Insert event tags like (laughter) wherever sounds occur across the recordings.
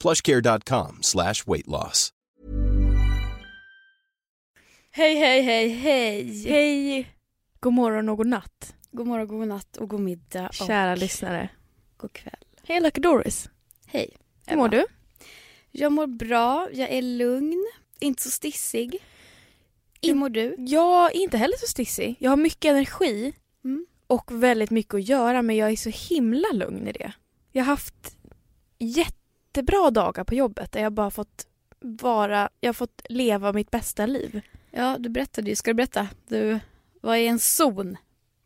plushcare.com slash weight loss. Hej, hej, hej, hej. Hej, god morgon och god natt. God morgon, god natt och god middag. Kära och lyssnare. god kväll. Hej Lucky Doris. Hej. Hur mår du? Jag mår bra, jag är lugn, inte så stissig. Hur mår du? Jag är inte heller så stissig. Jag har mycket energi Mm. och väldigt mycket att göra men jag är så himla lugn i det. Jag har haft jättebra dagar på jobbet där jag bara fått vara, jag har fått leva mitt bästa liv. Ja, du berättade ju. Ska du berätta? Du var i en zon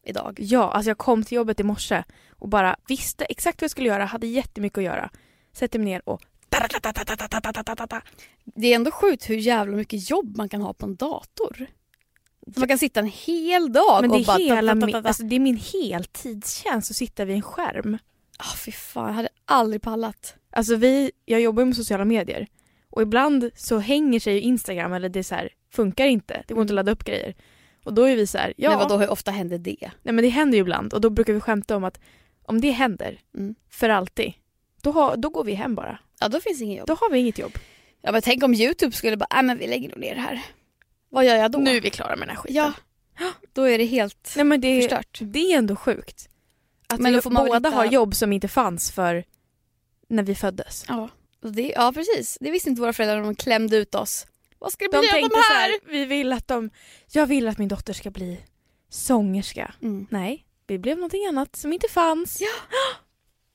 idag. Ja, alltså jag kom till jobbet i morse och bara visste exakt vad jag skulle göra, hade jättemycket att göra. Sätter mig ner och Det är ändå sjukt hur jävla mycket jobb man kan ha på en dator. Man kan sitta en hel dag Men det och bara... är, hela min, alltså det är min heltidstjänst att sitta vid en skärm. Ah, fy fan, jag hade aldrig pallat. Alltså vi, jag jobbar ju med sociala medier och ibland så hänger sig ju Instagram eller det så här, funkar inte. Det går inte att ladda upp grejer. Och då är vi så här, ja, Men vadå, hur ofta händer det? nej men det händer ju ibland och då brukar vi skämta om att om det händer Mm. för alltid, då, har, då går vi hem bara. Ja, då finns inget jobb. Då har vi inget jobb. Ja, men tänk om Youtube skulle bara, nej men vi lägger nog ner det här. Vad gör jag då? Nu är vi klara med den här skiten. Ja, då är det helt Nej men det, förstört. det är ändå sjukt. Att Men vi båda hitta- har jobb som inte fanns för när vi föddes. Ja, det, ja precis. Det visste inte våra föräldrar när de klämde ut oss. Vad ska det De bli av tänkte de här? här, vi vill att de, jag vill att min dotter ska bli sångerska. Mm. Nej, vi blev någonting annat som inte fanns. Ja. (gasps)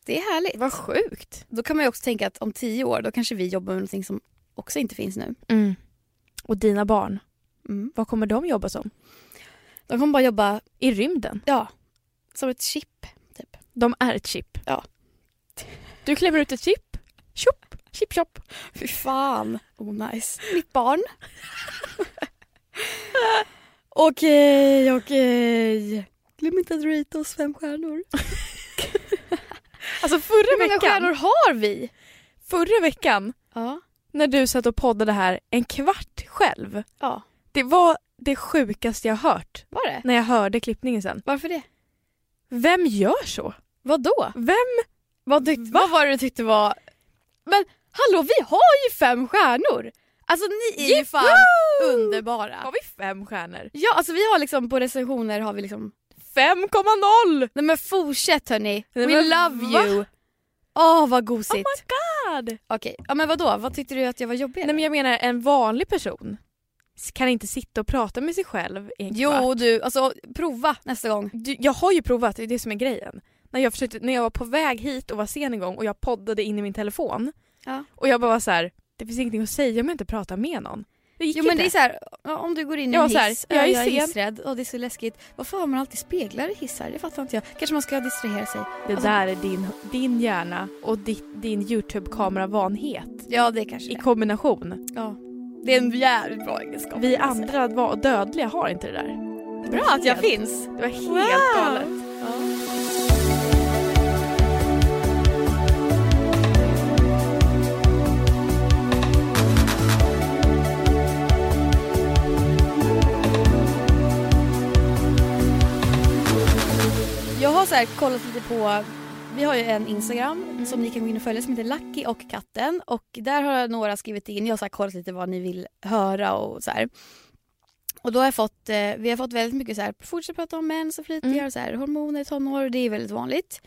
Det är härligt. Vad sjukt. Då kan man ju också tänka att om tio år då kanske vi jobbar med någonting som också inte finns nu. Mm. Och dina barn, Mm. vad kommer de jobba som? De kommer bara jobba, I rymden. ja, som ett chip. Typ. De är ett chip. Ja. Du klämmer ut ett chip. Tjopp, chip chop. Fy fan. Oh nice. Mitt barn. (laughs) okej, okej. Glöm inte att rate oss fem stjärnor. (laughs) Alltså förra Hur många veckan, stjärnor har vi? förra veckan Ja. när du satt och poddade här en kvart själv. Ja, Det var det sjukaste jag hört var det? när jag hörde klippningen sen. Varför det? Vem gör så? Vad då? Vem? Vad, tyck- vad var det du tyckte var... Men hallå, vi har ju fem stjärnor! Alltså ni är ju fan Har underbara. vi fem stjärnor? Ja, alltså vi har liksom på recensioner har vi liksom... 5,0! Nej men fortsätt hörni. Nej, We men love va? you. Åh vad Oh gosigt. my god! Okej, ja men vadå? Vad tyckte du att jag var jobbig? Nej men jag menar en vanlig person kan inte sitta och prata med sig själv i en Jo kvart. du, alltså prova nästa gång. Du, jag har ju provat, det är det som är grejen. När jag, försökte, när jag var på väg hit och var sen en gång och jag poddade in i min telefon Ja. och jag bara var så här: det finns ingenting att säga om jag inte pratar med någon. Det gick Jo men inte. det är så här, ja, om du går in i en så här, hiss, jag är ja, jag är hissrädd och det är så läskigt. Varför har man alltid speglar i hissar? Det fattar inte jag. Kanske man ska distrahera sig. det alltså- där är din, din hjärna och ditt, din Youtube-kameravanhet Ja det kanske i det kombination. Ja. Det är en jävligt bra egenskap. Vi andra var dödliga har inte det där. Bra att jag finns. Det var helt Wow. galet. Jag så här kollat lite på, vi har ju en Instagram som ni kan gå in och följa som heter Lucky och katten och där har några skrivit in, jag har så här kollat lite vad ni vill höra och så här. Och då har jag fått, eh, vi har fått väldigt mycket så här, fortsätt prata om mens och flytningar Mm. och så här, hormoner i tonår, det är väldigt vanligt.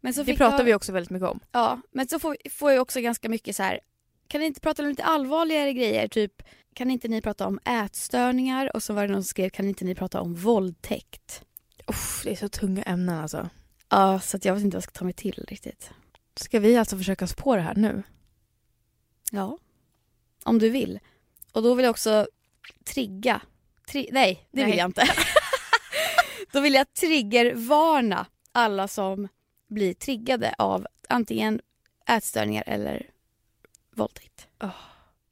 Men så Det pratar jag, vi också väldigt mycket om. Ja, men så får, får jag också ganska mycket så här. kan ni inte prata om lite allvarligare grejer? Typ, kan inte ni prata om ätstörningar? Och så var det någon som skrev, kan inte ni prata om våldtäkt? Uff, det är så tunga ämnen alltså. Ja, så att jag vet inte vad jag ska ta mig till riktigt. Ska vi alltså försöka oss på det här nu? Ja, om du vill. Och då vill jag också trigga. Tri- nej, det Nej. vill jag inte. (laughs) då vill jag triggervarna alla som blir triggade av antingen ätstörningar eller våldtäkt. Åh.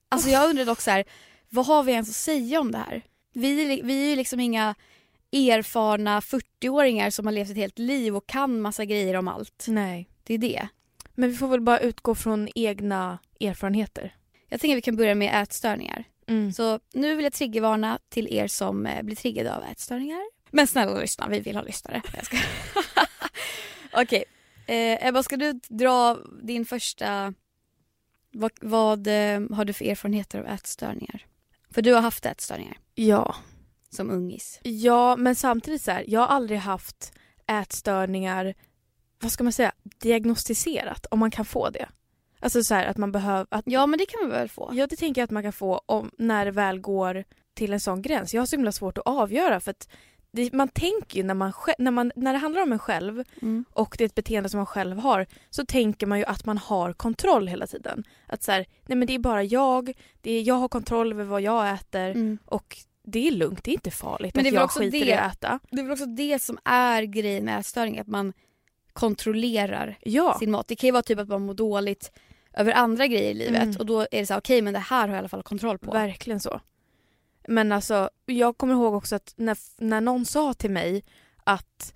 Alltså jag undrar dock så här, vad har vi ens att säga om det här? Vi, vi är ju liksom inga erfarna 40-åringar som har levt ett helt liv och kan massa grejer om allt. Nej. Det är det. Men vi får väl bara utgå från egna erfarenheter. Jag tänker vi kan börja med ätstörningar. Mm. Så nu vill jag triggervarna till er som eh, blir triggade av ätstörningar. Men snälla lyssna, vi vill ha lyssnare. Jag ska. (laughs) Okej, eh, Ebba ska du dra din första... Vad, vad eh, har du för erfarenheter av ätstörningar? För du har haft ätstörningar Ja. Som ungis. Ja, men samtidigt så här, jag har aldrig haft ätstörningar, vad ska man säga, diagnostiserat om man kan få det. Alltså så här att man behöver, att, Ja men det kan man väl få? ja det tänker jag att man kan få om, när det väl går till en sån gräns. Jag har så himla svårt att avgöra för att det, man tänker ju när, man, när, man, när det handlar om en själv Mm. och det är ett beteende som man själv har så tänker man ju att man har kontroll hela tiden. Att så här, nej men det är bara jag, det är, jag har kontroll över vad jag äter Mm. och det är lugnt, det är inte farligt Men det att jag också skiter i det- att äta. Det är väl också det som är grejen med ätstörning, att man kontrollerar Ja. sin mat. Det kan ju vara typ att man mår dåligt över andra grejer i livet Mm. och då är det så här, okej men det här har jag i alla fall kontroll på. Verkligen så. Men alltså, jag kommer ihåg också att när, när någon sa till mig att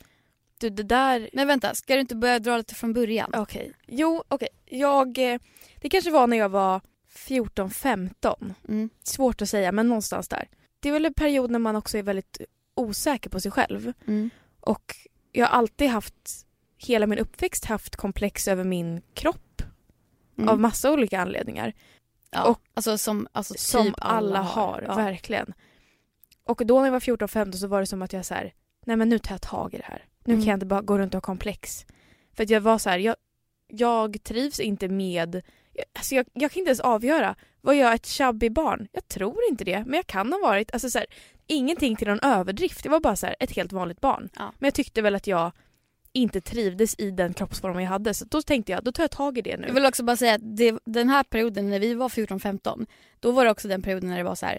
du det där... Men vänta, ska du inte börja dra lite från början? Okej. Jo, okej. Jag... eh, Det kanske var när jag var 14-15. Mm. Svårt att säga, men någonstans där. Det är väl en period när man också är väldigt osäker på sig själv. Mm. Och jag har alltid haft, hela min uppväxt haft komplex över min kropp Mm. av massa olika anledningar. ja. och- alltså som, alltså som typ alla har, Ja. verkligen. Och då när jag var 14-15 så var det som att jag så här, nej men nu tar jag tag i det här. Nu Mm. kan jag inte bara gå runt och ha komplex. För att jag var så här, jag, jag trivs inte med, alltså jag, jag kan inte ens avgöra, var jag ett chubby barn? Jag tror inte det, men jag kan ha varit, alltså så här, ingenting till någon överdrift. Jag var bara så här, ett helt vanligt barn. Ja. Men jag tyckte väl att jag inte trivdes i den kroppsformen jag hade. Så då tänkte jag, då tar jag tag i det nu. Jag vill också bara säga att det, den här perioden när vi var 14-15 då var det också den perioden när det var så här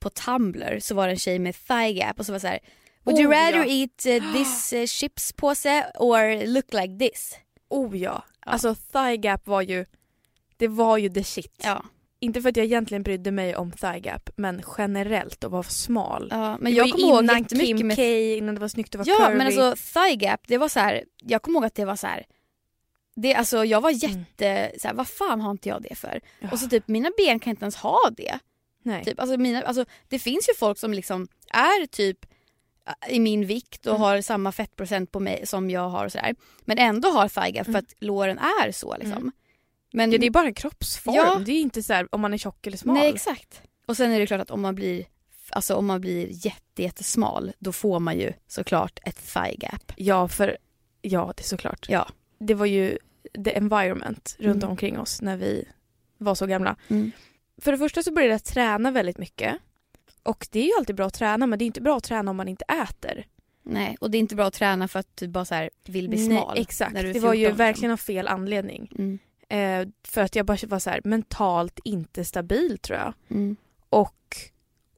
på Tumblr så var det en tjej med thigh gap och så var det så här Would you Oh, rather ja. eat uh, (gasps) this uh, chipspåse or look like this? Oh ja. Ja. Alltså thigh gap var ju, det var ju the shit. Ja. Inte för att jag egentligen brydde mig om thigh gap, men generellt att vara smal. ja men Det jag kommer ihåg innan Kim med K, innan det var snyggt att vara Ja curvy. men alltså thigh gap det var så här, jag kommer ihåg att det var så här. Det, alltså jag var jätte, så här, vad fan har inte jag det för? Ja. Och så typ mina ben kan inte ens ha det. Nej. Typ, alltså mina, alltså, det finns ju folk som liksom är typ äh, i min vikt och Mm. har samma fettprocent på mig som jag har och sådär. Men ändå har thigh gap för Mm. att låren är så liksom. Men, Ja, det är bara kroppsform. Ja. Det är inte så här om man är tjock eller smal. Nej exakt. Och sen är det klart att om man blir Alltså om man blir jätte, jättesmal då får man ju såklart ett thigh gap. Ja, för ja, det är såklart. Ja. Det var ju the environment runt Mm. omkring oss när vi var så gamla. Mm. För det första så började jag träna väldigt mycket. Och det är ju alltid bra att träna men det är inte bra att träna om man inte äter. Nej, och det är inte bra att träna för att du bara så vill bli Nej, smal. exakt. när du är Det var ju 14, liksom. verkligen av fel anledning. Mm. Eh, för att jag bara var så här mentalt inte stabil tror jag. Mm. Och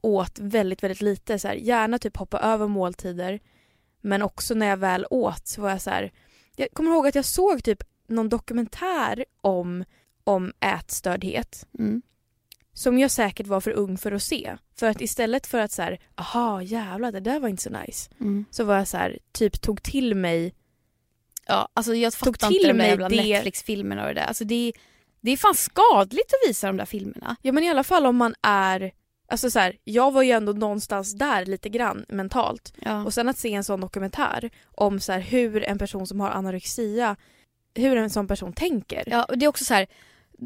åt väldigt, väldigt lite. Så här, gärna typ hoppa över måltider. Men också när jag väl åt så var jag så här. Jag kommer ihåg att jag såg typ någon dokumentär om, om ätstördhet. Mm. Som jag säkert var för ung för att se. För att istället för att så här, aha jävlar det där var inte så nice. Mm. Så var jag så här, typ tog till mig Ja, alltså jag Tog fattar till inte de där jävla det- Netflix-filmerna och det där. Alltså det, är- det är fan skadligt att visa de där filmerna. Ja men i alla fall om man är, alltså så här, jag var ju ändå någonstans där lite grann mentalt. Ja. Och sen att se en sån dokumentär om så här, hur en person som har anorexia, hur en sån person tänker. Ja, och det är också så här.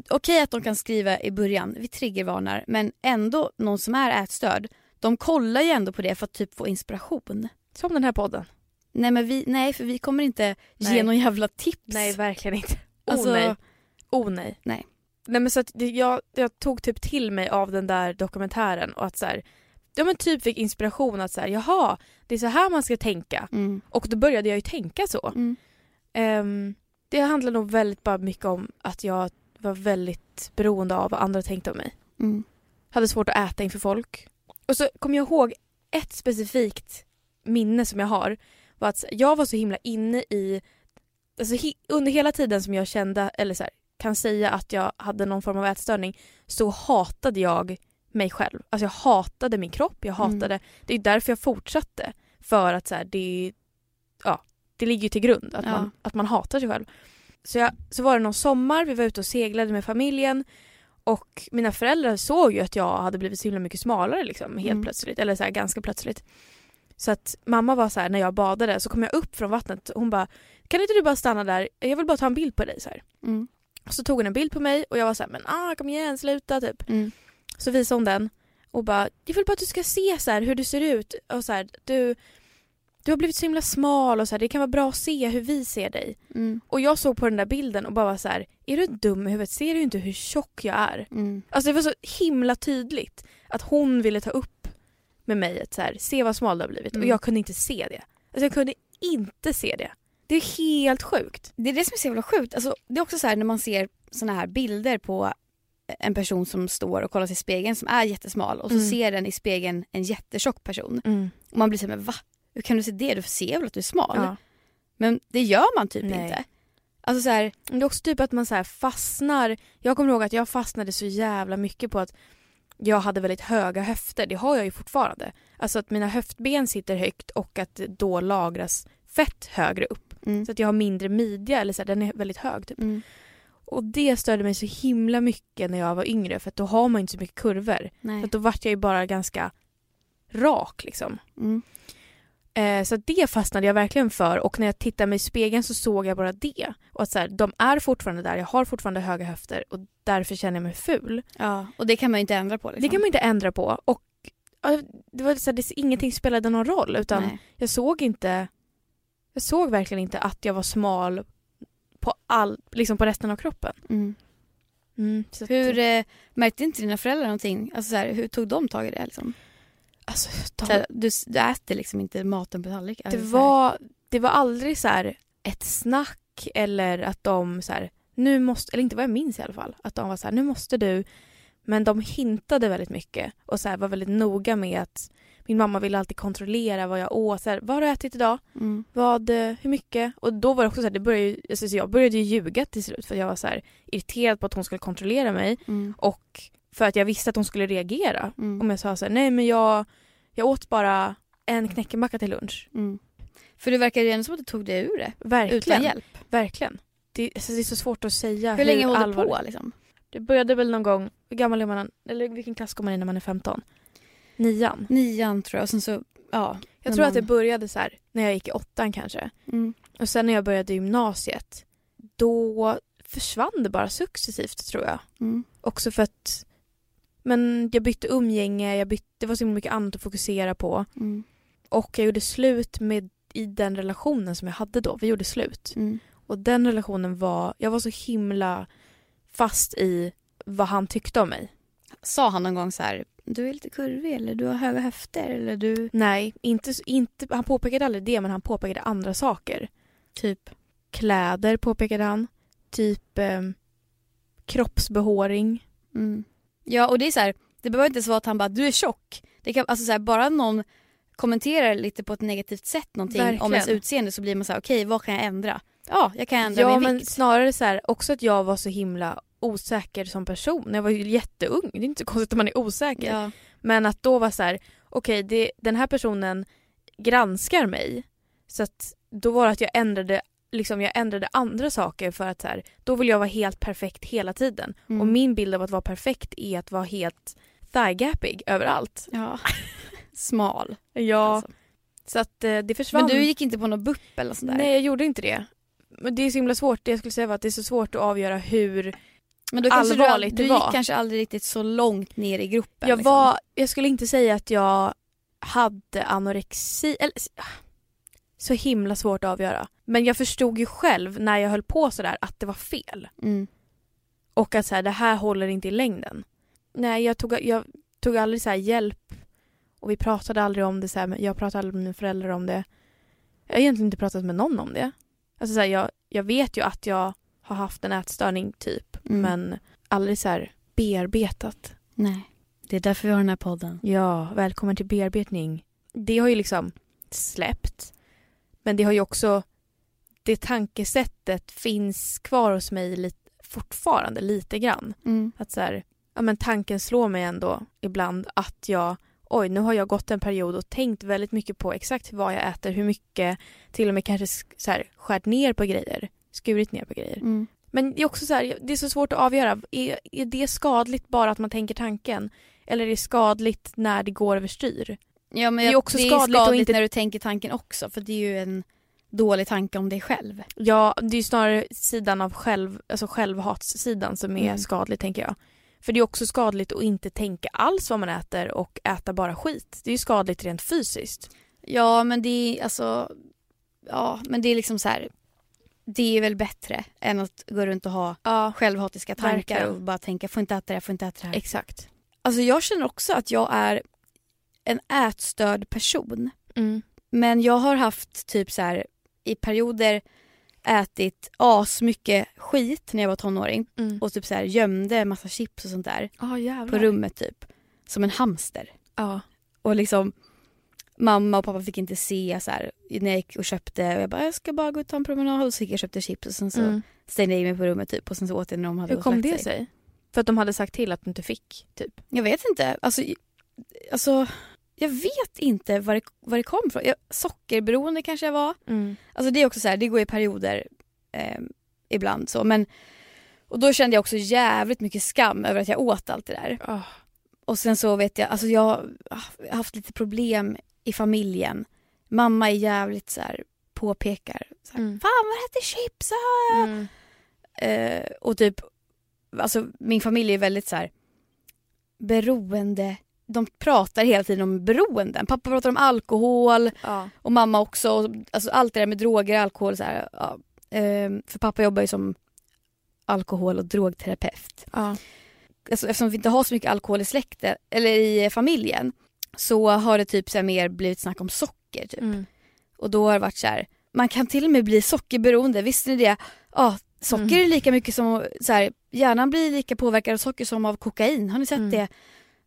Okej att de kan skriva i början, vi triggervarnar, men ändå någon som är ätstörd, de kollar ju ändå på det för att typ få inspiration. Som den här podden. Nej men vi, nej för vi kommer inte Nej. ge någon jävla tips. Nej verkligen inte. Oh Alltså- nej. Oh nej. Nej. Nej men så att jag, jag tog typ till mig av den där dokumentären och att så här, ja men typ fick inspiration att så här, jaha, det är så här man ska tänka. Mm. Och då började jag ju tänka så. Mm. Ehm, det handlar nog väldigt bara mycket om att jag var väldigt beroende av vad andra tänkte om mig. Mm. Hade svårt att äta inför folk. Och så kommer jag ihåg ett specifikt minne som jag har. Var att jag var så himla inne i, alltså he, under hela tiden som jag kände, eller så här, kan säga att jag hade någon form av ätstörning så hatade jag mig själv. Alltså jag hatade min kropp, jag Mm. hatade, det är därför jag fortsatte. För att så här, det, ja, det ligger ju till grund att, Ja. man, att man hatar sig själv. Så, jag, så var det någon sommar, vi var ute och seglade med familjen och mina föräldrar såg ju att jag hade blivit så himla mycket smalare liksom, helt Mm. plötsligt, eller så här, ganska plötsligt. Så att mamma var så här när jag badade så kom jag upp från vattnet och hon bara kan inte du bara stanna där, jag vill bara ta en bild på dig så. Mm. Och så tog hon en bild på mig och jag var så här, men ah kom igen sluta typ. Mm. Så visade hon den och bara, jag vill bara att du ska se så här hur du ser ut och så här, du, du har blivit så himla smal och så här, det kan vara bra att se hur vi ser dig. Mm. Och jag såg på den där bilden och bara var så här, är du dum i huvudet? Ser du inte hur tjock jag är? Mm. Alltså det var så himla tydligt att hon ville ta upp med mig att så här, se vad smal du har blivit Mm. och jag kunde inte se det. Alltså jag kunde inte se det. Det är helt sjukt. Det är det som är så jävla sjukt. Alltså, det är också så här när man ser såna här bilder på en person som står och kollar sig i spegeln som är jättesmal och så Mm. ser den i spegeln en jättetjock person. Och man blir så här, men va? Hur kan du se det? Du ser väl att du är smal? Ja. Men det gör man typ Nej. inte. Alltså så här, Det är också typ att man så här fastnar. Jag kommer ihåg att jag fastnade så jävla mycket på att jag hade väldigt höga höfter. Det har jag ju fortfarande. Alltså att mina höftben sitter högt och att då lagras fett högre upp. mm. Så att jag har mindre midja eller så här, den är väldigt hög typ. Mm. Och det störde mig så himla mycket när jag var yngre för att då har man inte så mycket kurvor. Nej. Så då vart jag ju bara ganska rak liksom. Mm. Eh, så det fastnade jag verkligen för och när jag tittade mig i spegeln så såg jag bara det. Och att så här, de är fortfarande där, jag har fortfarande höga höfter och därför känner jag mig ful. Ja, och det kan man ju inte ändra på. Liksom. Det kan man inte ändra på och det var så här, det, ingenting spelade någon roll utan Nej. jag såg inte jag såg verkligen inte att jag var smal på, all, liksom på resten av kroppen. Mm. Mm, Hur eh, märkte inte dina föräldrar någonting? Alltså så här, hur tog de tag i det? Liksom? alltså, de, här, du, du äter liksom inte maten på tallrik? det, Alltså, var, det var aldrig så här ett snack eller att de så här, nu måste, eller inte vad jag minns i alla fall, att de var så här, nu måste du, men de hintade väldigt mycket och så här, var väldigt noga med att min mamma ville alltid kontrollera vad jag åt, så här, vad har du ätit idag? Mm. Vad, eh, hur mycket? Och då var det också så här, det började, ju- alltså, så jag började ju ljuga till slut för jag var så här irriterad på att hon skulle kontrollera mig Mm. och för att jag visste att hon skulle reagera Mm. om jag sa så här, nej men jag, jag åt bara en knäckemacka till lunch. Mm. För det verkar ju ändå som att du tog det ur det. Verkligen. Utan hjälp. Verkligen. Det, alltså, det är så svårt att säga Hur länge höll du på liksom? Det började väl någon gång, hur gammal är man, eller vilken klass går man i när man är 15? Nian. Nian tror jag och sen så, ja. Jag tror att det man- började så här när jag gick i åttan kanske. Mm. Och sen när jag började gymnasiet, då försvann det bara successivt tror jag. Mm. Också för att men jag bytte umgänge, jag bytte, det var så mycket annat att fokusera på. Mm. Och jag gjorde slut med, i den relationen som jag hade då. Vi gjorde slut. Mm. Och den relationen var, jag var så himla fast i vad han tyckte om mig. Sa han någon gång så här, du är lite kurvig eller du har höga höfter eller du Nej, inte, inte, han påpekade aldrig det men han påpekade andra saker. typ Kläder påpekade han. Typ eh, kroppsbehåring. mm. Ja och det är så här, det behöver inte vara att han bara du är tjock. Det kan, alltså så här, bara någon kommenterar lite på ett negativt sätt någonting om Verkligen. ens utseende så blir man så här, okej vad kan jag ändra? Ja, jag kan ändra Ja min men vikt. snarare så här, också att jag var så himla osäker som person. Jag var ju jätteung, det är inte så konstigt att man är osäker. Ja. Men att då vara så här, okej det- den här personen granskar mig. Så att då var det att jag ändrade, liksom jag ändrade andra saker för att så här, då vill jag vara helt perfekt hela tiden. Mm. Och min bild av att vara perfekt är att vara helt thigh-gappig överallt. ja. (laughs) Smal. Ja. Alltså. Så att eh, det försvann. Men du gick inte på något BUP eller sådär? Nej jag gjorde inte det. Men det är så himla svårt, det jag skulle säga var att det är så svårt att avgöra hur Men då kanske du, allvarligt du det gick var. kanske aldrig riktigt så långt ner i gruppen. Jag liksom. var, jag skulle inte säga att jag hade anorexi, eller så himla svårt att avgöra. Men jag förstod ju själv när jag höll på sådär att det var fel. Mm. Och att så här, det här håller inte i längden. Nej, jag tog, jag tog aldrig så här hjälp och vi pratade aldrig om det. Så här, jag pratade aldrig med mina föräldrar om det. Jag har egentligen inte pratat med någon om det. Alltså så här, jag, jag vet ju att jag har haft en ätstörning typ, Mm. men aldrig så här bearbetat. Nej. Det är därför vi har den här podden. Ja, välkommen till bearbetning. Det har ju liksom släppt. Men det har ju också, det tankesättet finns kvar hos mig lite fortfarande lite grann. Mm. Att så här, ja, men tanken slår mig ändå ibland att jag oj nu har jag gått en period och tänkt väldigt mycket på exakt vad jag äter, hur mycket, till och med kanske sk- så här, skärt ner på grejer, skurit ner på grejer. Mm. Men det är också så här, det är så svårt att avgöra, är, är det skadligt bara att man tänker tanken? Eller är det skadligt när det går överstyr? Ja, men Det är också det är skadligt inte- när du tänker tanken också för det är ju en dålig tanke om dig själv. Ja, det är ju snarare sidan av själv, alltså självhatssidan som är Mm. skadlig tänker jag. För det är också skadligt att inte tänka alls vad man äter och äta bara skit. Det är ju skadligt rent fysiskt. Ja men det är alltså, ja men det är liksom så här. Det är väl bättre än att gå runt och ha Ja, självhatiska tankar Verkligen. och bara tänka får inte äta det här, får inte äta det här. exakt. Alltså jag känner också att jag är en ätstörd person. Mm. Men jag har haft typ så här i perioder ätit asmycket skit när jag var tonåring Mm. och typ så här gömde massa chips och sånt där jävlar. på rummet typ. Som en hamster. Ja. Och liksom mamma och pappa fick inte se så här när jag gick och köpte och jag bara jag ska bara gå och ta en promenad och så gick jag och köpte chips och sen så Mm. stängde jag in mig på rummet typ och sen så åt jag när de hade Hur kom det sig. sig? För att de hade sagt till att du inte fick, typ? Jag vet inte. Alltså, alltså jag vet inte var det, var det kom ifrån. Jag, sockerberoende kanske jag var. Mm. Alltså det är också så här, det går i perioder eh, ibland så men och då kände jag också jävligt mycket skam över att jag åt allt det där. Oh. Och sen så vet jag, alltså jag har haft lite problem i familjen. Mamma är jävligt så här påpekar. Så här, Mm. Fan vad äter chips? ah?" Mm. Eh, och typ, alltså min familj är väldigt så här beroende. De pratar hela tiden om beroenden. Pappa pratar om alkohol Ja. och mamma också. Och, Alltså allt det där med droger, alkohol så här. Ja. Eh, för pappa jobbar ju som alkohol och drogterapeut. Ja. Alltså, eftersom vi inte har så mycket alkohol i släkten eller i familjen så har det typ så här mer blivit snack om socker typ. Mm. Och då har det varit så här, man kan till och med bli sockerberoende, visste ni det? Ja, socker Mm. är lika mycket som, så här, hjärnan blir lika påverkad av socker som av kokain, har ni sett Mm. det?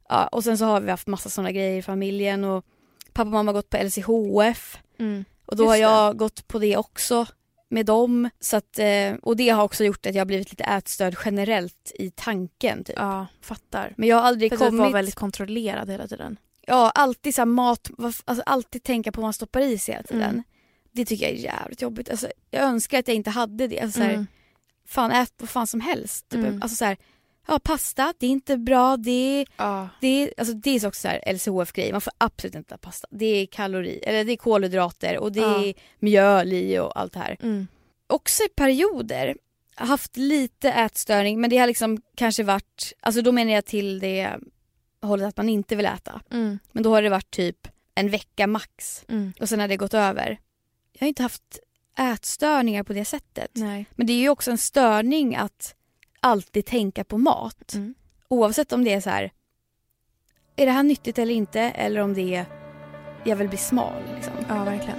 Ja, och sen så har vi haft massa sådana grejer i familjen och pappa och mamma har gått på LCHF Mm. och då Just har det. jag gått på det också med dem. Så att, eh, och det har också gjort att jag har blivit lite ätstörd generellt i tanken. Typ. Ja, fattar. Men jag har aldrig För att du kommit... var väldigt kontrollerad hela tiden. Ja, alltid så här mat, alltså alltid tänka på vad man stoppar i sig hela tiden. Mm. Det tycker jag är jävligt jobbigt. Alltså, jag önskar att jag inte hade det. Alltså, så här, Mm. Fan, ät vad fan som helst. Typ. Mm. Alltså, så här, ja, pasta, det är inte bra. Det är, Ja. det alltså, det är också så här LCHF-grej. Man får absolut inte äta pasta. Det är kalori, eller det är kolhydrater och det Ja. är mjöl i och allt det här. Mm. Också i perioder haft lite ätstörning men det har liksom kanske varit, alltså då menar jag till det hållet att man inte vill äta. Mm. Men då har det varit typ en vecka max Mm. och sen har det gått över. Jag har inte haft ätstörningar på det sättet. Nej. Men det är ju också en störning att alltid tänka på mat. Mm. Oavsett om det är så här. Är det här nyttigt eller inte? Eller om det är jag vill bli smal. Liksom. Ja, verkligen.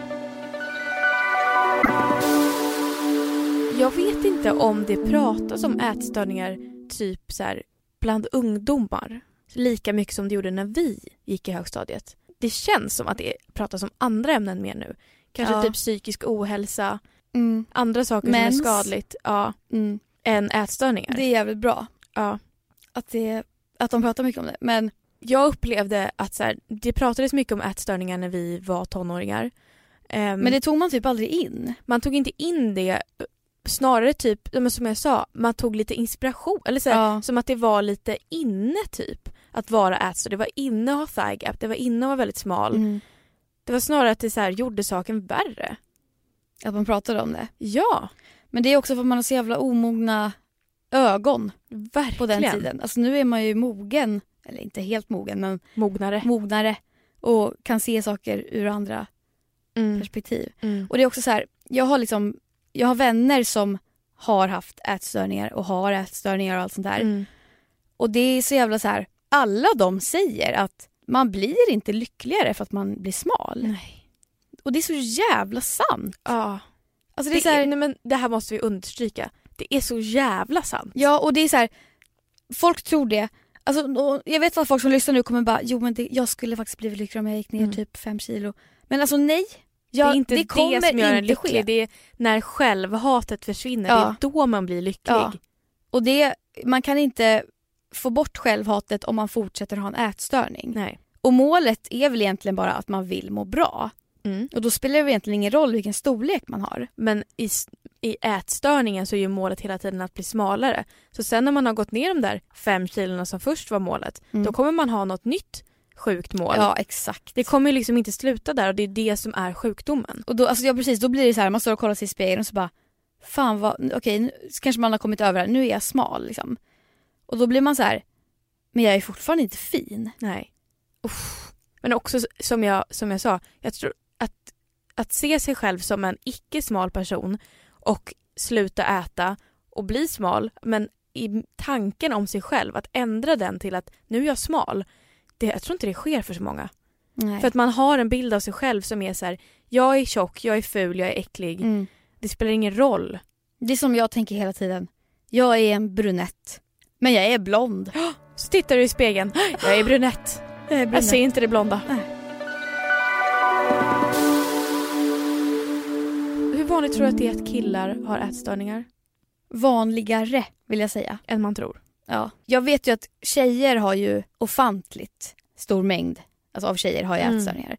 Jag vet inte om det pratas om ätstörningar typ så här, bland ungdomar lika mycket som det gjorde när vi gick i högstadiet. Det känns som att det pratas om andra ämnen mer nu. Kanske Ja. typ psykisk ohälsa, Mm. andra saker Mens. som är skadligt ja, Mm. Än ätstörningar. Det är jävligt bra Ja. att, det, att de pratar mycket om det. Men Jag upplevde att så här, det pratades mycket om ätstörningar när vi var tonåringar. Ehm, Men det tog man typ aldrig in. man tog inte in det, snarare typ, som jag sa, man tog lite inspiration. Eller så här, Ja. Som att det var lite inne typ att vara ätstörd. Det var inne att ha thigh gap, det var inne att vara väldigt smal. Mm. Det var snarare att det så här, gjorde saken värre. Att man pratade om det. Ja, Men det är också för att man har så jävla omogna ögon verkligen. på den tiden. Alltså nu är man ju mogen, eller inte helt mogen men Mognare. mognare och kan se saker ur andra Mm. perspektiv. Mm. Och det är också så här, jag har liksom, jag har vänner som har haft ätstörningar och har ätstörningar och allt sånt där. Mm. Och det är så jävla så här, alla de säger att man blir inte lyckligare för att man blir smal. Nej. Och det är så jävla sant. Ja. Alltså det Det, är så här, nej, men det här måste vi understryka. Det är så jävla sant. Ja och det är så här, folk tror det. Alltså, jag vet att folk som lyssnar nu kommer bara, jo men det, jag skulle faktiskt blivit lyckligare om jag gick ner Mm. typ fem kilo. Men alltså nej. det Jag, är inte det, kommer som gör en ske. lycklig. Det är när självhatet försvinner, Ja. det är då man blir lycklig. Ja. Och det, man kan inte få bort självhatet om man fortsätter ha en ätstörning. Nej. Och målet är väl egentligen bara att man vill må bra. Mm. Och då spelar det egentligen ingen roll vilken storlek man har. Men i, i ätstörningen så är ju målet hela tiden att bli smalare. Så sen när man har gått ner de där fem kilona som först var målet, Mm. då kommer man ha något nytt sjukt mål. Ja exakt. Det kommer ju liksom inte sluta där och det är det som är sjukdomen. Och då, alltså, ja, precis, då blir det så här, man står och kollar sig i spegeln och så bara Fan vad, okej nu kanske man har kommit över det här, nu är jag smal liksom. Och då blir man så här, men jag är fortfarande inte fin. Nej. Uff. Men också som jag, som jag sa, jag tror att, att se sig själv som en icke-smal person och sluta äta och bli smal, men i tanken om sig själv, att ändra den till att nu är jag smal, det, jag tror inte det sker för så många. Nej. För att man har en bild av sig själv som är så här: jag är tjock, jag är ful, jag är äcklig. mm. Det spelar ingen roll. Det är som jag tänker hela tiden. Jag är en brunett. Men jag är blond. (gasps) Så tittar du i spegeln, (gasps) jag är brunett. Jag är Jag brunett. ser inte det blonda. Nej. Hur vanligt tror du att det är att killar har ätstörningar Vanligare vill jag säga. än man tror? Ja. Jag vet ju att tjejer har ju ofantligt stor mängd alltså av tjejer har ju Mm. ätstörningar.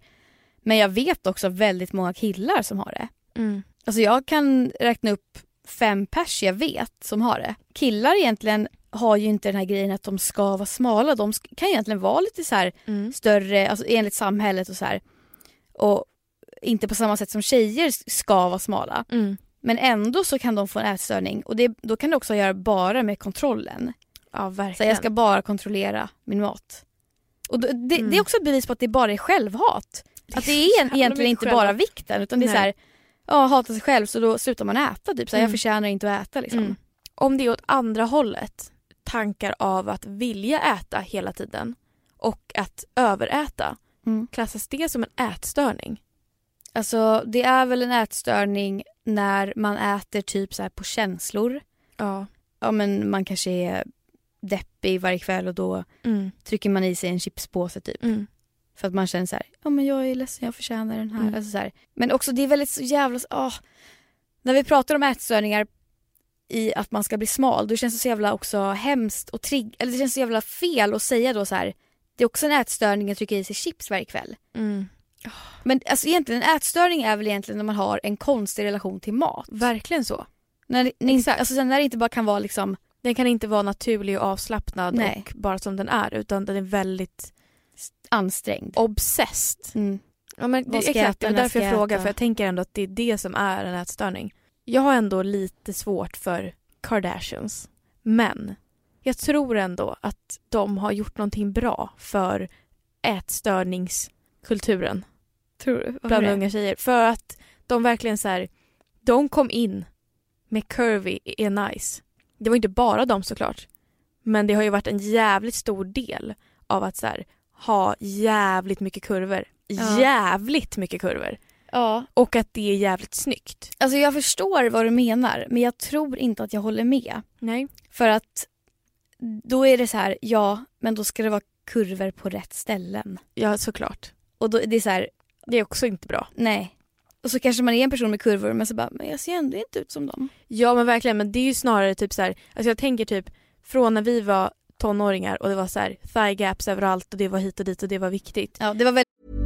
Men jag vet också väldigt många killar som har det. Mm. Alltså jag kan räkna upp fem pers jag vet som har det. Killar egentligen har ju inte den här grejen att de ska vara smala. De kan egentligen vara lite så här Mm. större, alltså enligt samhället och så här. Och inte på samma sätt som tjejer ska vara smala. Mm. Men ändå så kan de få en ätstörning och det, då kan det också göra bara med kontrollen. Ja, Så jag ska bara kontrollera min mat. Och då, det, Mm. det är också ett bevis på att det bara är självhat. Att det (laughs) är jävla egentligen inte självhat. bara vikten utan det är Nej. så här, ja hata sig själv så då slutar man äta typ. Så här, Mm. Jag förtjänar inte att äta liksom. Mm. Om det är åt andra hållet, tankar av att vilja äta hela tiden och att överäta, Mm. klassas det som en ätstörning? Alltså det är väl en ätstörning när man äter typ så här på känslor. Ja. Ja men man kanske är deppig varje kväll och då Mm. trycker man i sig en chipspåse typ. Mm. För att man känner så här, ja men jag är ledsen, jag förtjänar den här. Mm. Alltså så här. Men också det är väldigt så jävla, åh. När vi pratar om ätstörningar i att man ska bli smal, då känns det så jävla också hemskt och trigg, eller det känns så jävla fel att säga då så här. Det är också en ätstörning att trycka i sig chips varje kväll. Mm. Men alltså egentligen en ätstörning är väl egentligen när man har en konstig relation till mat. Verkligen så. När, när, Exakt. alltså sen när det inte bara kan vara liksom, Den kan inte vara naturlig och avslappnad Nej. och bara som den är utan den är väldigt ansträngd. obsessed. Mm. Ja, men det, Vad ska jag exakt, äta, det var när därför ska jag jag frågar äta? för jag tänker ändå att det är det som är en ätstörning. Jag har ändå lite svårt för Kardashians. Men jag tror ändå att de har gjort någonting bra för ätstörningskulturen Tror du? Bland det? unga tjejer. För att de verkligen så här, de kom in med curvy är nice. Det var inte bara de såklart. Men det har ju varit en jävligt stor del av att så här, ha jävligt mycket kurvor. Ja. Jävligt mycket kurvor. Ja, Och att det är jävligt snyggt. alltså jag förstår vad du menar men jag tror inte att jag håller med. Nej. För att då är det så här, ja men då ska det vara kurvor på rätt ställen. Ja, såklart. Och då är det så här, Det är också inte bra. nej. Och så kanske man är en person med kurvor men så bara, men jag ser ändå inte ut som dem. Ja men verkligen, men det är ju snarare typ så här, alltså jag tänker typ från när vi var tonåringar och det var så här thigh gaps överallt och det var hit och dit och det var viktigt. Ja, det var väldigt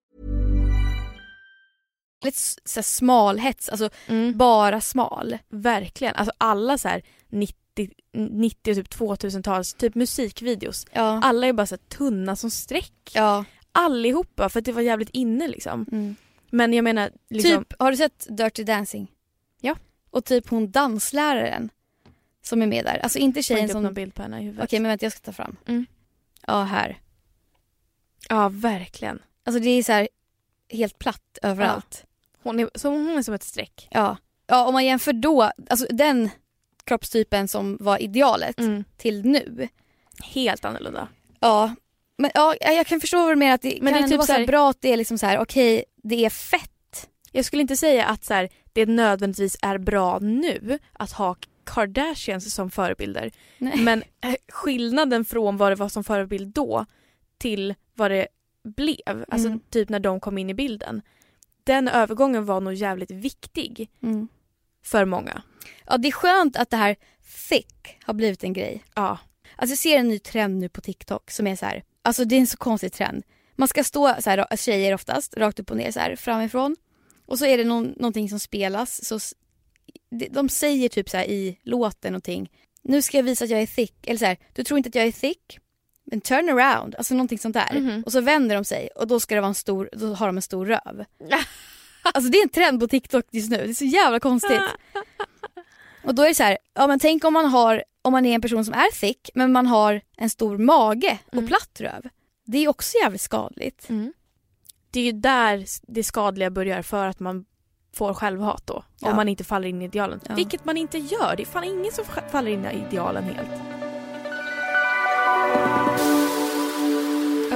Så här, smalhets, alltså Mm. bara smal. Verkligen, alltså alla så här 90, 90 och typ 2000-tals typ musikvideos. Ja. Alla är bara så tunna som streck. ja. Allihopa för att det var jävligt inne liksom. Mm. Men jag menar liksom, Typ, har du sett Dirty Dancing? Ja. Och typ hon dansläraren som är med där. Alltså inte tjejen som... någon Okej bild på henne i huvudet. men vänta jag ska ta fram. Mm. Ja här. Ja verkligen. Alltså det är så helt platt överallt. Hon är, så hon är som ett streck. Ja. Ja om man jämför då, alltså den kroppstypen som var idealet Mm. till nu. Helt annorlunda. Ja. Men ja, jag kan förstå vad du menar att det Men kan det är typ vara så här bra att det är liksom så här okej det är fett. Jag skulle inte säga att så här, det nödvändigtvis är bra nu att ha Kardashians som förebilder. Nej. Men eh, skillnaden från vad det var som förebild då till vad det blev, alltså Mm. typ när de kom in i bilden. Den övergången var nog jävligt viktig Mm. för många. Ja det är skönt att det här thick har blivit en grej. Ja. Alltså jag ser en ny trend nu på TikTok som är så här. Alltså det är en så konstig trend. Man ska stå så här, tjejer oftast, rakt upp och ner så här framifrån. Och så är det någon, någonting som spelas. Så de- säger typ så i låten någonting. Nu ska jag visa att jag är thick. Eller så här, du tror inte att jag är thick? Men turn around. Alltså någonting sånt där. Mhm. Och så vänder de sig och då ska det vara en stor, då har de en stor röv. (laughs) Alltså det är en trend på TikTok just nu. Det är så jävla konstigt. (laughs) Och då är det så här, ja men tänk om man har, om man är en person som är thick men man har en stor mage och Mm. platt röv. Det är också jävligt skadligt. Mm. Det är ju där det skadliga börjar för att man får självhat då. Ja. Om man inte faller in i idealen. Ja. Vilket man inte gör. Det är fan ingen som faller in i idealen helt.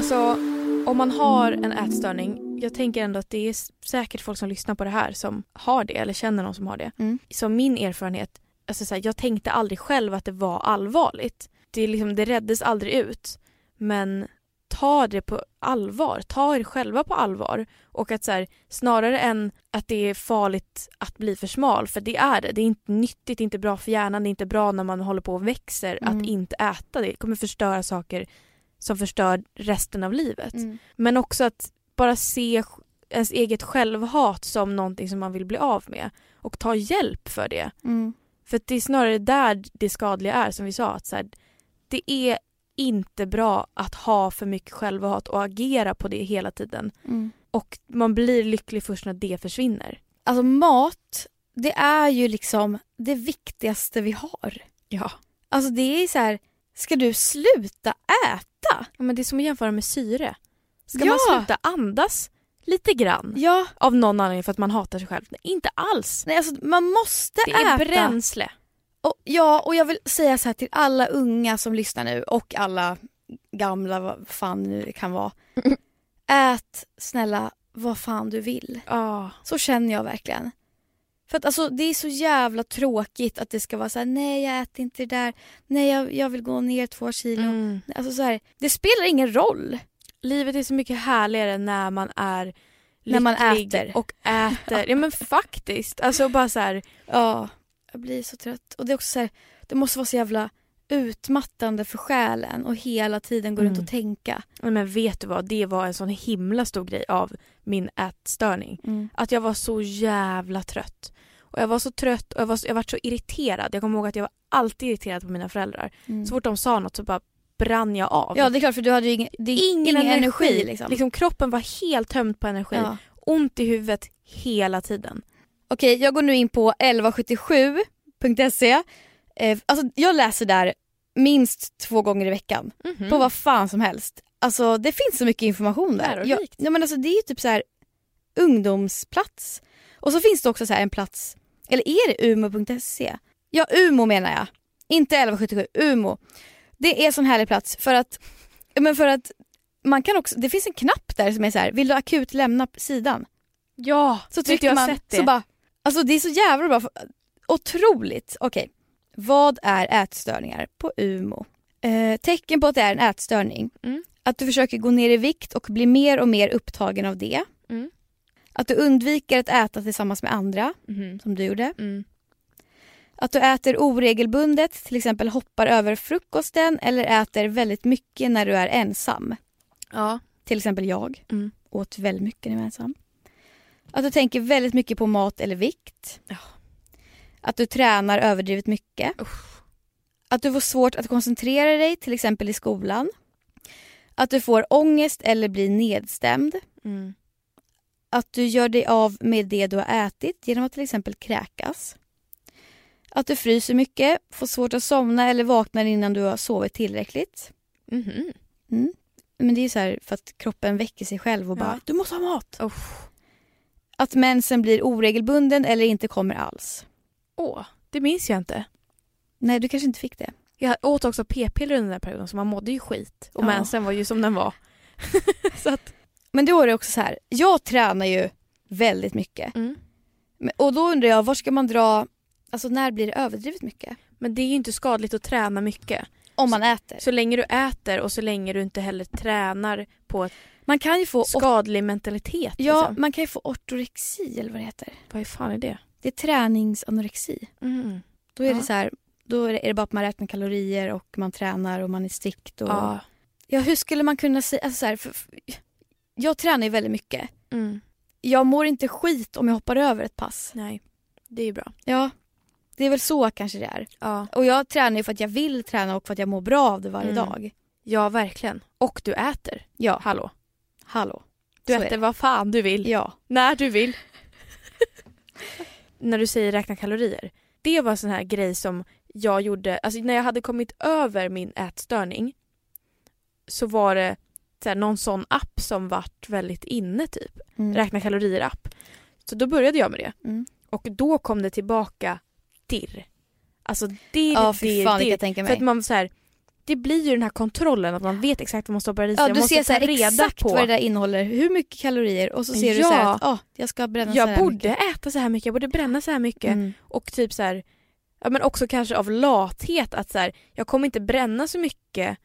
Alltså, om man har en ätstörning. Jag tänker ändå att det är säkert folk som lyssnar på det här som har det eller känner någon som har det. Mm. Som min erfarenhet, alltså så här, jag tänkte aldrig själv att det var allvarligt. Det, liksom, det reddes aldrig ut. Men ta det på allvar. Ta er själva på allvar. Och att så här, snarare än att det är farligt att bli för smal, för det är det. Det är inte nyttigt, det är inte bra för hjärnan, det är inte bra när man håller på och växer Mm. att inte äta. Det kommer förstöra saker som förstör resten av livet. Mm. Men också att bara se ens eget självhat som någonting som man vill bli av med. Och ta hjälp för det. Mm. För det är snarare där det skadliga är som vi sa. Att så här, det är inte bra att ha för mycket självhat och agera på det hela tiden. Mm. Och man blir lycklig först när det försvinner. Alltså mat, det är ju liksom det viktigaste vi har. Ja. Alltså det är så här, ska du sluta äta? Men det är som att jämföra med syre. Ska Ja. man sluta andas lite grann? Ja, Av någon anledning för att man hatar sig själv? Nej, inte alls. nej alltså man måste Det är äta. bränsle. Och, ja, och jag vill säga så här till alla unga som lyssnar nu och alla gamla, vad fan nu det kan vara. (laughs) Ät snälla vad fan du vill. Ja. Så känner jag verkligen. För att alltså det är så jävla tråkigt att det ska vara så här: nej jag äter inte det där, nej jag, jag vill gå ner två kilo. Mm. Alltså så här, det spelar ingen roll. Livet är så mycket härligare när man är När man äter. och äter. Ja men faktiskt. Alltså bara så här. Ja, jag blir så trött. Och det är också så här, det måste vara så jävla utmattande för själen och hela tiden gå runt Mm. och tänka. Nej, Men vet du vad, det var en sån himla stor grej av min ätstörning. Mm. Att jag var så jävla trött. Och jag var så trött och jag var, så, jag var så irriterad. Jag kommer ihåg att jag var alltid irriterad på mina föräldrar. Mm. Så fort de sa något så bara brann jag av. Ja det är klart för du hade ju ingen, är ingen, energi. liksom. kroppen var helt tömd på energi. Ja. Ont i huvudet hela tiden. Okej, jag går nu in på 1177.se. Eh, alltså, jag läser där minst två gånger i veckan. Mhm. På vad fan som helst. Alltså det finns så mycket information där. Jag, ja, men alltså, det är ju typ så här ungdomsplats. Och så finns det också så här en plats, eller är det umo.se? Ja, Umo menar jag. Inte 1177, Umo. Det är sån härlig plats för att, men för att man kan också, det finns en knapp där som är så här, vill du akut lämna sidan? Ja, Så trycker jag man, sett det. så bara, alltså det är så jävla bra. Otroligt. Okej, vad är ätstörningar på UMO? Eh, tecken på att det är en ätstörning. Mm. Att du försöker gå ner i vikt och bli mer och mer upptagen av det. Mm. Att du undviker att äta tillsammans med andra, Mhm. som du gjorde. Mm. Att du äter oregelbundet, till exempel hoppar över frukosten eller äter väldigt mycket när du är ensam. Ja. Till exempel jag Mm. åt väldigt mycket när jag var ensam. Att du tänker väldigt mycket på mat eller vikt. Ja. Att du tränar överdrivet mycket. Usch. Att du får svårt att koncentrera dig till exempel i skolan. Att du får ångest eller blir nedstämd. Mm. Att du gör dig av med det du har ätit genom att till exempel kräkas. Att du fryser mycket, får svårt att somna eller vaknar innan du har sovit tillräckligt. Mhm. Mm. Men det är så här för att kroppen väcker sig själv och Ja. bara du måste ha mat. Uff. Att mensen blir oregelbunden eller inte kommer alls. Åh, det minns jag inte. Nej, du kanske inte fick det. Jag åt också p-piller under den här perioden så man mådde ju skit. Och Ja. mensen var ju som den var. (laughs) så att, Men då är det också så här, jag tränar ju väldigt mycket. mm. Och då undrar jag, var ska man dra, alltså när blir det överdrivet mycket? Men det är ju inte skadligt att träna mycket. Om man äter. Så länge du äter och så länge du inte heller tränar på ett Man kan ju få, skadlig mentalitet. ja, liksom. man kan ju få ortorexi eller vad det heter. Vad fan är det? Det är träningsanorexi. Mm. Då är Ja. det så här, då är det, är det bara att man räknar kalorier och man tränar och man är strikt. Och, Ja. ja, hur skulle man kunna säga, alltså så här, för, för, jag tränar ju väldigt mycket. Mm. Jag mår inte skit om jag hoppar över ett pass. Nej, det är ju bra. Ja, det är väl så kanske det är. Ja. Och jag tränar ju för att jag vill träna och för att jag mår bra av det varje Mm. dag. ja, verkligen. Och du äter. Ja, Hallå. hallå. Du Så äter vad fan du vill. Ja. När du vill. (laughs) när du säger räkna kalorier. Det var en sån här grej som jag gjorde, alltså när jag hade kommit över min ätstörning så var det så här, någon sån app som vart väldigt inne typ. Mm. Räkna kalorier-app. Så då började jag med det. Mm. Och då kom det tillbaka dirr. Alltså dirr, Ja, fy dirr, fan dirr. jag För att man så här, det blir ju den här kontrollen att man vet exakt vad man stoppar i sig. Ja, du måste ser så här exakt på. vad det där innehåller, hur mycket kalorier och så ser du Ja. så här att ah, jag ska bränna så jag här borde mycket. äta så här mycket, jag borde bränna så här mycket. Mm. Och typ så här, ja men också kanske av lathet att så här, jag kommer inte bränna så mycket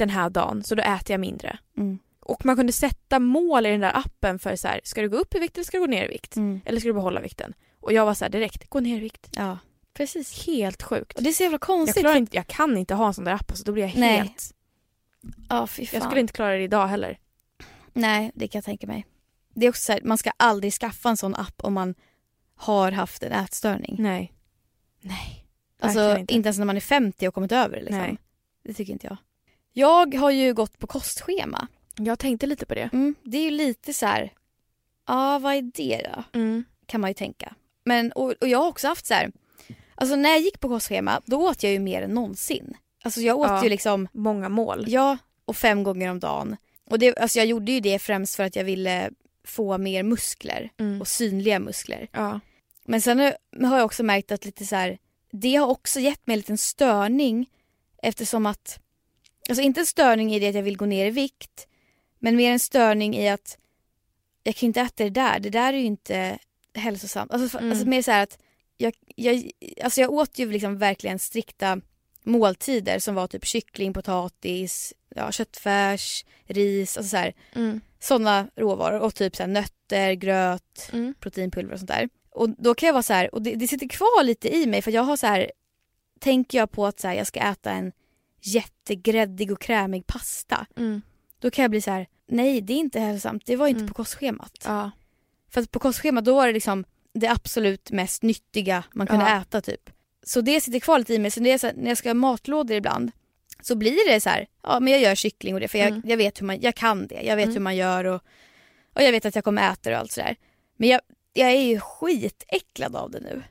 den här dagen så då äter jag mindre. Mm. Och man kunde sätta mål i den där appen för så här, ska du gå upp i vikt eller ska du gå ner i vikt? Mm. Eller ska du behålla vikten? Och jag var så här direkt, gå ner i vikt. Ja, precis. Helt sjukt. Och det är så jävla Jag, konstigt. klarar inte, jag kan inte ha en sån där app, alltså, då blir jag Nej. helt... Ja, fy fan. Jag skulle inte klara det idag heller. Nej, det kan jag tänka mig. Det är också så här, man ska aldrig skaffa en sån app om man har haft en ätstörning. Nej. Nej. Alltså inte. inte. ens när man är 50 och kommit över det liksom. Nej. Det tycker inte jag. Jag har ju gått på kostschema. Jag tänkte lite på det. Mm, det är ju lite så här, ja vad är det då? Mm. Kan man ju tänka. Men, och, och jag har också haft så här, alltså när jag gick på kostschema då åt jag ju mer än någonsin. Alltså jag åt Ja. ju liksom, Många mål. ja och fem gånger om dagen. Och det, alltså jag gjorde ju det främst för att jag ville få mer muskler Mm. och synliga muskler. Ja. Men sen har- jag också märkt att lite så här, det har också gett mig en liten störning eftersom att, alltså inte en störning i det att jag vill gå ner i vikt, men mer en störning i att jag kan inte äta det där, det där är ju inte hälsosamt. Alltså, Mm. alltså mer så att jag, jag, alltså jag åt ju liksom verkligen strikta måltider som var typ kyckling, potatis, ja, köttfärs, ris, alltså så här, Mm. sådana råvaror och typ så nötter, gröt, Mm. proteinpulver och sånt där. Och då kan jag vara så här, och det, det sitter kvar lite i mig för jag har så här, tänker jag på att så här, jag ska äta en jättegräddig och krämig pasta. Mm. Då kan jag bli så här, nej det är inte hälsosamt, det var inte Mm. på kostschemat. Ja. För att på kostschemat då var det liksom det absolut mest nyttiga man kunde Ja. äta typ. Så det sitter kvar lite i mig, så, det är så här, när jag ska ha matlådor ibland så blir det så här, ja men jag gör kyckling och det för jag, Mm. jag vet hur man, jag kan det, jag vet Mm. hur man gör och, och jag vet att jag kommer äta det och allt sådär. Men jag, jag är ju skitäcklad av det nu.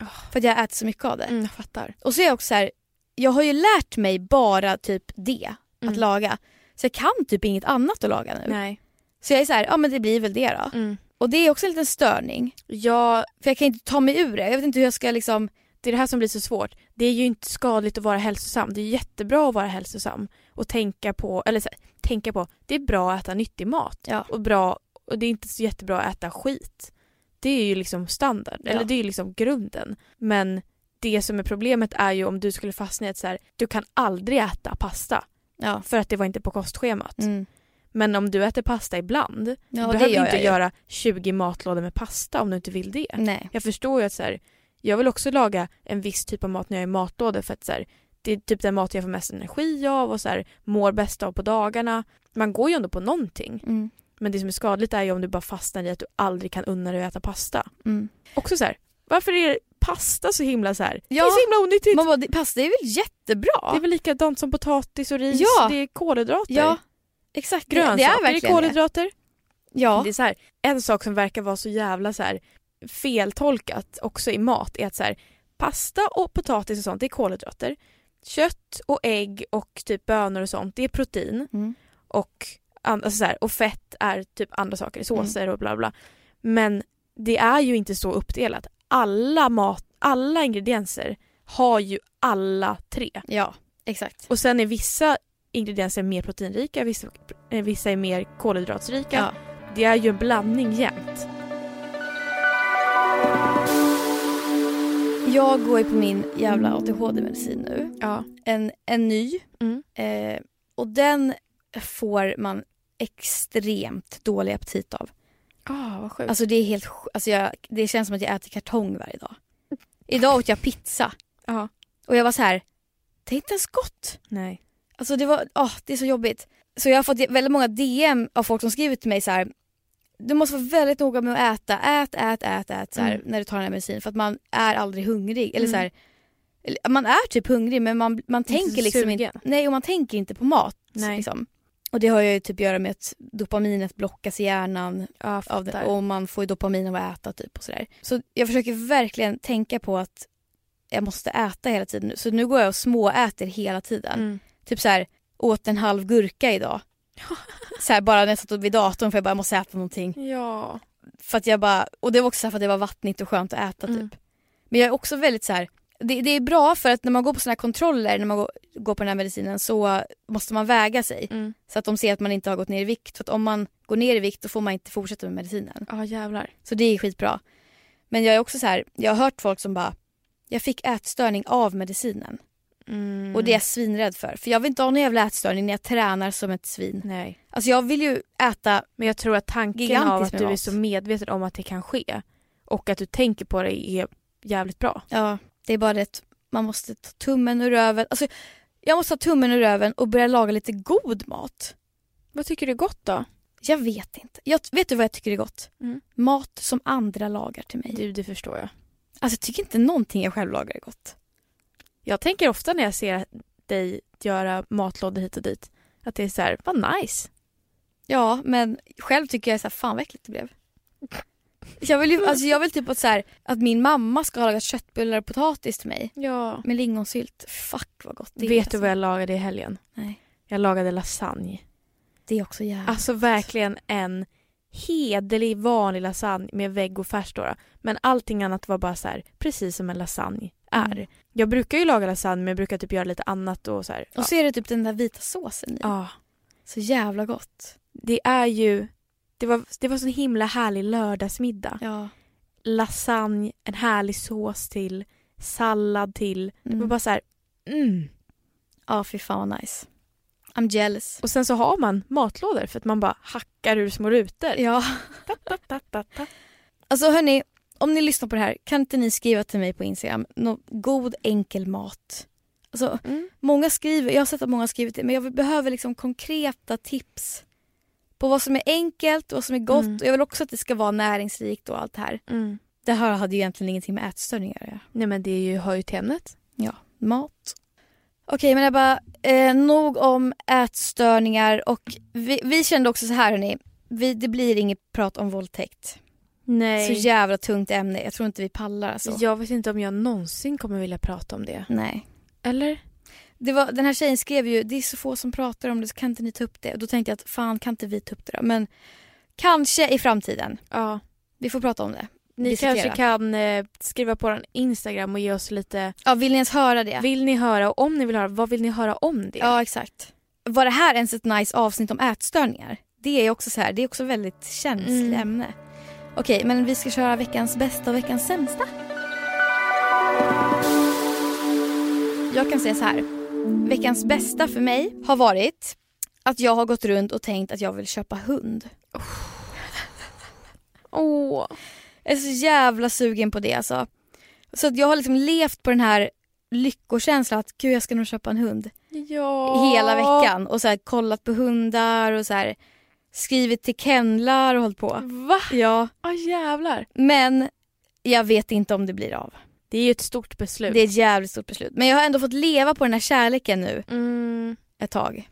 Oh. För att jag äter så mycket av det. Mm, jag fattar. Och så är jag också så här, jag har ju lärt mig bara typ det, Mm. att laga. Så jag kan typ inget annat att laga nu. Nej. Så jag är så här, ja men det blir väl det då. Mm. Och det är också en liten störning. Ja, För jag kan inte ta mig ur det. Jag vet inte hur jag ska liksom... det är det här som blir så svårt. Det är ju inte skadligt att vara hälsosam. Det är jättebra att vara hälsosam och tänka på, eller så, tänka på, det är bra att äta nyttig mat Ja. och bra och det är inte så jättebra att äta skit. Det är ju liksom standard, Ja. eller det är ju liksom grunden. Men det som är problemet är ju om du skulle fastna i att så här, du kan aldrig äta pasta Ja. för att det var inte på kostschemat. Mm. Men om du äter pasta ibland, Ja, du behöver inte jag ju. göra 20 matlådor med pasta om du inte vill det. Nej. Jag förstår ju att så här, jag vill också laga en viss typ av mat när jag är i matlådor för att så här, det är typ den mat jag får mest energi av och så här, mår bäst av på dagarna. Man går ju ändå på någonting. Mm. Men det som är skadligt är ju om du bara fastnar i att du aldrig kan unna dig att äta pasta. Mm. Också så här, varför är pasta så himla så här. Ja. Det är så himla onyttigt. Man bara, pasta är väl jättebra? Det är väl likadant som potatis och ris, Ja. det är kolhydrater. Ja, exakt. Grönsaker det är är, verkligen kolhydrater. det. Ja. Det är så här, en sak som verkar vara så jävla så här feltolkat också i mat är att så här, pasta och potatis och sånt det är kolhydrater. Kött och ägg och typ bönor och sånt det är protein. Mm. Och, alltså så här, och fett är typ andra saker, såser och bla bla. Men det är ju inte så uppdelat. Alla mat, alla ingredienser har ju alla tre. Ja, exakt. Och sen är vissa ingredienser mer proteinrika, vissa, eh, vissa är mer kolhydratsrika. Ja. Det är ju en blandning jämt. Jag går ju på min jävla ADHD-medicin nu. Ja. En, en ny. Mm. Eh, och den får man extremt dålig aptit av. Ah, vad sjukt. Alltså det är helt alltså jag, Det känns som att jag äter kartong varje dag. Idag åt jag pizza. Ja. Och jag var så här. det är inte ens gott. Nej. Alltså det var, åh, det är så jobbigt. Så jag har fått väldigt många DM av folk som skriver till mig så här. Du måste vara väldigt noga med att äta, ät, ät, ät, ät så här, Mm. när du tar den här medicinen för att man är aldrig hungrig. Eller Mm. så här, man är typ hungrig men man, man tänker liksom inte, nej och man tänker inte på mat. Nej. Liksom. Och det har ju typ att göra med att dopaminet blockas i hjärnan Ja, av det, och man får dopamin av att äta typ och sådär. Så jag försöker verkligen tänka på att jag måste äta hela tiden. Så nu går jag och småäter hela tiden. Mm. Typ så här, åt en halv gurka idag. (laughs) så här, bara när jag satt vid datorn för jag bara jag måste äta någonting. Ja. För att jag bara, och det var också så här för att det var vattnigt och skönt att äta typ. Mm. Men jag är också väldigt så här. Det, det är bra för att när man går på såna här kontroller, när man går, går på den här medicinen så måste man väga sig. Mm. Så att de ser att man inte har gått ner i vikt. För att om man går ner i vikt då får man inte fortsätta med medicinen. Ja, jävlar. Så det är skitbra. Men jag är också så här, jag har hört folk som bara, jag fick ätstörning av medicinen. Mm. Och det är jag svinrädd för. För jag vill inte ha någon jävla ätstörning när jag tränar som ett svin. Nej. Alltså jag vill ju äta, Men jag tror att tanken av att du är så medveten om att det kan ske och att du tänker på det är jävligt bra. ja det är bara det att man måste ta tummen ur röven. Alltså jag måste ta tummen ur röven och börja laga lite god mat. Vad tycker du är gott då? Jag vet inte. Jag, vet du vad jag tycker är gott? Mm. Mat som andra lagar till mig. Du, det förstår jag. Alltså jag tycker inte någonting jag själv lagar är gott. Jag tänker ofta när jag ser dig göra matlådor hit och dit att det är så här, vad nice. Ja, men själv tycker jag så här, fan vad äckligt det blev. Jag vill, ju, alltså jag vill typ att, så här, att min mamma ska laga köttbullar och potatis till mig Ja. med lingonsylt. Fuck vad gott det är. Vet alltså. du vad jag lagade i helgen? Nej, Jag lagade lasagne. det är också jävligt. Alltså verkligen en hederlig vanlig lasagne med vägg och färssåra. Men allting annat var bara så här, precis som en lasagne är. Mm. Jag brukar ju laga lasagne men jag brukar typ göra lite annat och så här. Och så är det typ den där vita såsen i. ja. Så jävla gott. Det är ju, det var, det var så himla härlig lördagsmiddag. Ja. Lasagne, en härlig sås till, sallad till. Det var Mm. bara så här, mm. Ja, fy fan vad nice. I'm jealous. Och sen så har man matlådor för att man bara hackar ur små rutor. Ja. Ta, ta, ta, ta, ta. Alltså hörni, om ni lyssnar på det här, kan inte ni skriva till mig på Instagram? Nå god enkel mat. Alltså, Mm. många skriver, jag har sett att många har skrivit det, men jag behöver liksom konkreta tips på vad som är enkelt och vad som är gott. Mm. Och jag vill också att det ska vara näringsrikt och allt det här. Mm. Det här hade ju egentligen ingenting med ätstörningar att göra. Nej men det är ju, hör ju till ämnet. Ja, mat. Okej, men bara, eh, nog om ätstörningar och vi, vi kände också så här hörni, vi, det blir inget prat om våldtäkt. Nej. Så jävla tungt ämne, jag tror inte vi pallar alltså. Jag vet inte om jag någonsin kommer vilja prata om det. Nej. Eller? Det var, den här tjejen skrev ju, det är så få som pratar om det så kan inte ni ta upp det? Och då tänkte jag att fan kan inte vi ta upp det då? Men kanske i framtiden. Ja. Vi får prata om det. Ni Diskutera. kanske kan eh, skriva på vår Instagram och ge oss lite... Ja, vill ni ens höra det? Vill ni höra? Och om ni vill höra, vad vill ni höra om det? Ja, exakt. Var det här ens ett nice avsnitt om ätstörningar? Det är också så här, det är också väldigt känsligt Mm. ämne. Okej, men vi ska köra veckans bästa och veckans sämsta. Jag kan säga så här. Veckans bästa för mig har varit att jag har gått runt och tänkt att jag vill köpa hund. Åh. Jag är så jävla sugen på det alltså. Så att jag har liksom levt på den här lyckokänslan att gud jag ska nog köpa en hund. Ja. hela veckan och så här, kollat på hundar och så här, skrivit till kennlar och hållit på. Va? Ja, Ja jävlar. men jag vet inte om det blir av. Det är ju ett stort beslut. Det är ett jävligt stort beslut. Men jag har ändå fått leva på den här kärleken nu Mm. ett tag.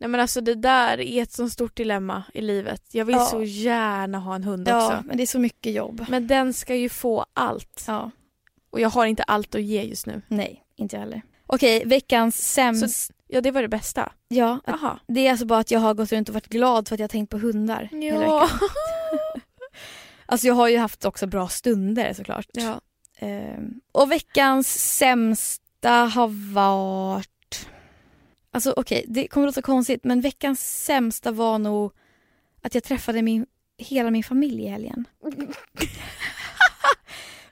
Nej men alltså det där är ett så stort dilemma i livet. Jag vill Ja. så gärna ha en hund Ja, också. men det är så mycket jobb. Men den ska ju få allt. Ja, Och jag har inte allt att ge just nu. nej, inte jag heller. Okej, veckans sämst. Ja det var det bästa. Ja, Jaha. det är alltså bara att jag har gått runt och varit glad för att jag tänkt på hundar hela Ja. veckan. (laughs) Alltså jag har ju haft också bra stunder såklart. ja. Ehm, och veckans sämsta har varit... Alltså okej, det kommer låta konstigt men veckans sämsta var nog att jag träffade min, hela min familj i helgen. (laughs)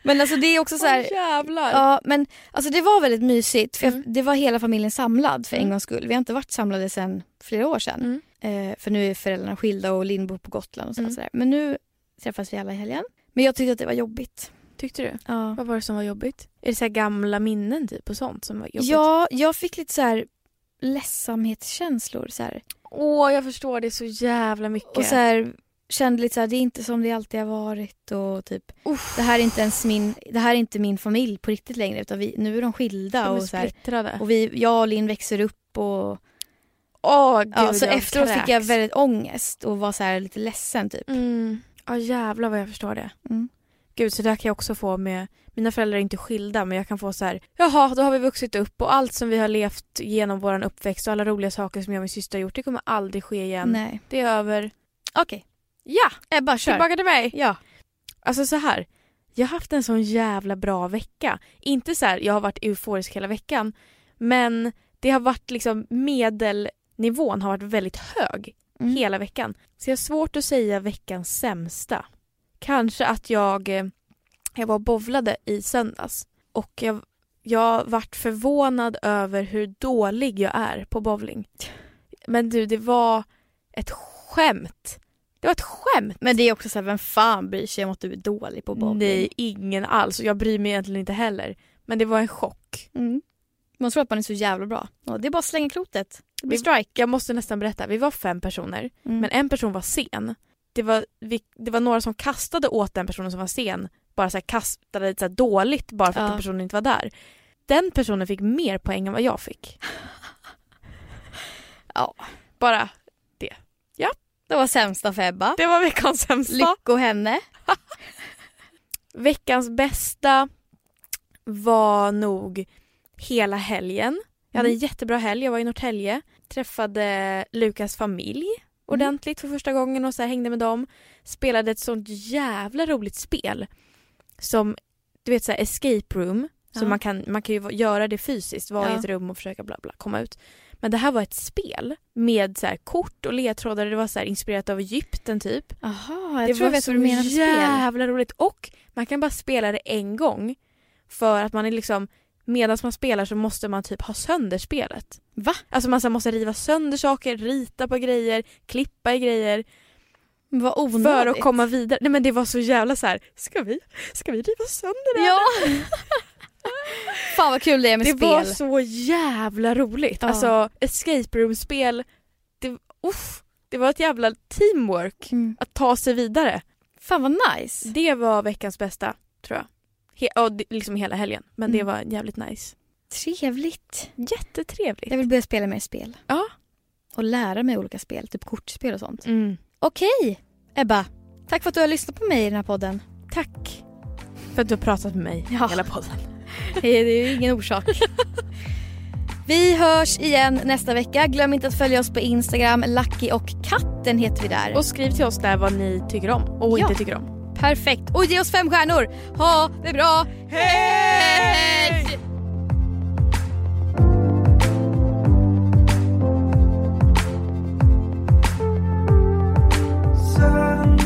men alltså det är också så här... Åh, jävlar. Ja men alltså det var väldigt mysigt för jag, Mm. det var hela familjen samlad för en Mm. gångs skull. Vi har inte varit samlade sedan flera år sedan. Mm. Eh, för nu är föräldrarna skilda och Linn bor på Gotland och så, Mm. sådär. Men nu träffas vi alla i helgen. Men jag tyckte att det var jobbigt. Tyckte du? Ja. Vad var det som var jobbigt? Är det så här gamla minnen typ och sånt som var jobbigt? Ja, jag fick lite så här ledsamhetskänslor. Så här. Åh jag förstår det så jävla mycket. Och så här, kände lite så här, det är inte som det alltid har varit. Och typ, Uff, det här är inte ens min, det här är inte min familj på riktigt längre. Utan vi, nu är de skilda. de är och så här, splittrade. och vi, jag och Linn växer upp. Och, Åh gud ja, så efteråt fick jag väldigt ångest och var så här lite ledsen typ. Mm. Ja jävlar vad jag förstår det. Mm. Gud så där kan jag också få med, mina föräldrar är inte skilda men jag kan få så här, jaha då har vi vuxit upp och allt som vi har levt genom våran uppväxt och alla roliga saker som jag och min syster har gjort det kommer aldrig ske igen. Nej. Det är över. Okej, Ja! Ebba kör. Tillbaka till mig! Ja. Alltså så här. Jag har haft en sån jävla bra vecka. Inte så här, jag har varit euforisk hela veckan. Men det har varit liksom medelnivån har varit väldigt hög Mm. hela veckan. Så jag har svårt att säga veckans sämsta. Kanske att jag, eh, jag var och bowlade i söndags och jag, jag vart förvånad över hur dålig jag är på bowling. Men du, det var ett skämt. Det var ett skämt. Men det är också så här, vem fan bryr sig om att du är dålig på bowling? Nej, ingen alls. Jag bryr mig egentligen inte heller. Men det var en chock. Mm. Man tror att man är så jävla bra. Ja, det är bara att slänga klotet. Det blir strike. Jag måste nästan berätta. Vi var fem personer, Mm. men en person var sen. Det var, vi, det var några som kastade åt den personen som var sen. Bara så kastade lite så dåligt bara för att Ja. den personen inte var där. Den personen fick mer poäng än vad jag fick. (laughs) Ja. Bara, Det var sämsta för Ebba. det var veckans sämsta. Lycko henne. (laughs) Veckans bästa var nog hela helgen. Jag hade en Mm. jättebra helg. Jag var i Norrtälje. Träffade Lukas familj ordentligt för första gången och så här hängde med dem. Spelade ett sånt jävla roligt spel. Som, du vet så här escape room. Så Ja. man kan, man kan ju göra det fysiskt, vara i Ja. ett rum och försöka bla bla komma ut. Men det här var ett spel med så här kort och ledtrådar. Det var så här inspirerat av Egypten typ. Jaha, jag det tror jag vet så vad du menar för spel. jävla roligt. Och man kan bara spela det en gång. För att man är liksom, medan man spelar så måste man typ ha sönder spelet. Va? Alltså man måste riva sönder saker, rita på grejer, klippa i grejer. Vad onödigt. För att komma vidare. Nej men det var så jävla så här. ska vi, ska vi riva sönder det här? Ja. (laughs) Fan vad kul det är med Det spel. var så jävla roligt. Ja. Alltså escape room-spel, det, uff, det var ett jävla teamwork Mm. att ta sig vidare. Fan vad nice. Det var veckans bästa, tror jag. He- och det- liksom hela helgen. Men det Mm. var jävligt nice. Trevligt. Jättetrevligt. Jag vill börja spela mer spel. Ja. Och lära mig olika spel, typ kortspel och sånt. Mm. Okej, Ebba. Tack för att du har lyssnat på mig i den här podden. Tack för att du har pratat med mig Ja. hela podden. (laughs) Det är ju ingen orsak. (laughs) Vi hörs igen nästa vecka. Glöm inte att följa oss på Instagram. Lucky och katten heter vi där. Och skriv till oss där vad ni tycker om och Ja. inte tycker om. Perfekt. Och ge oss fem stjärnor. Ha det bra. Hej! sunset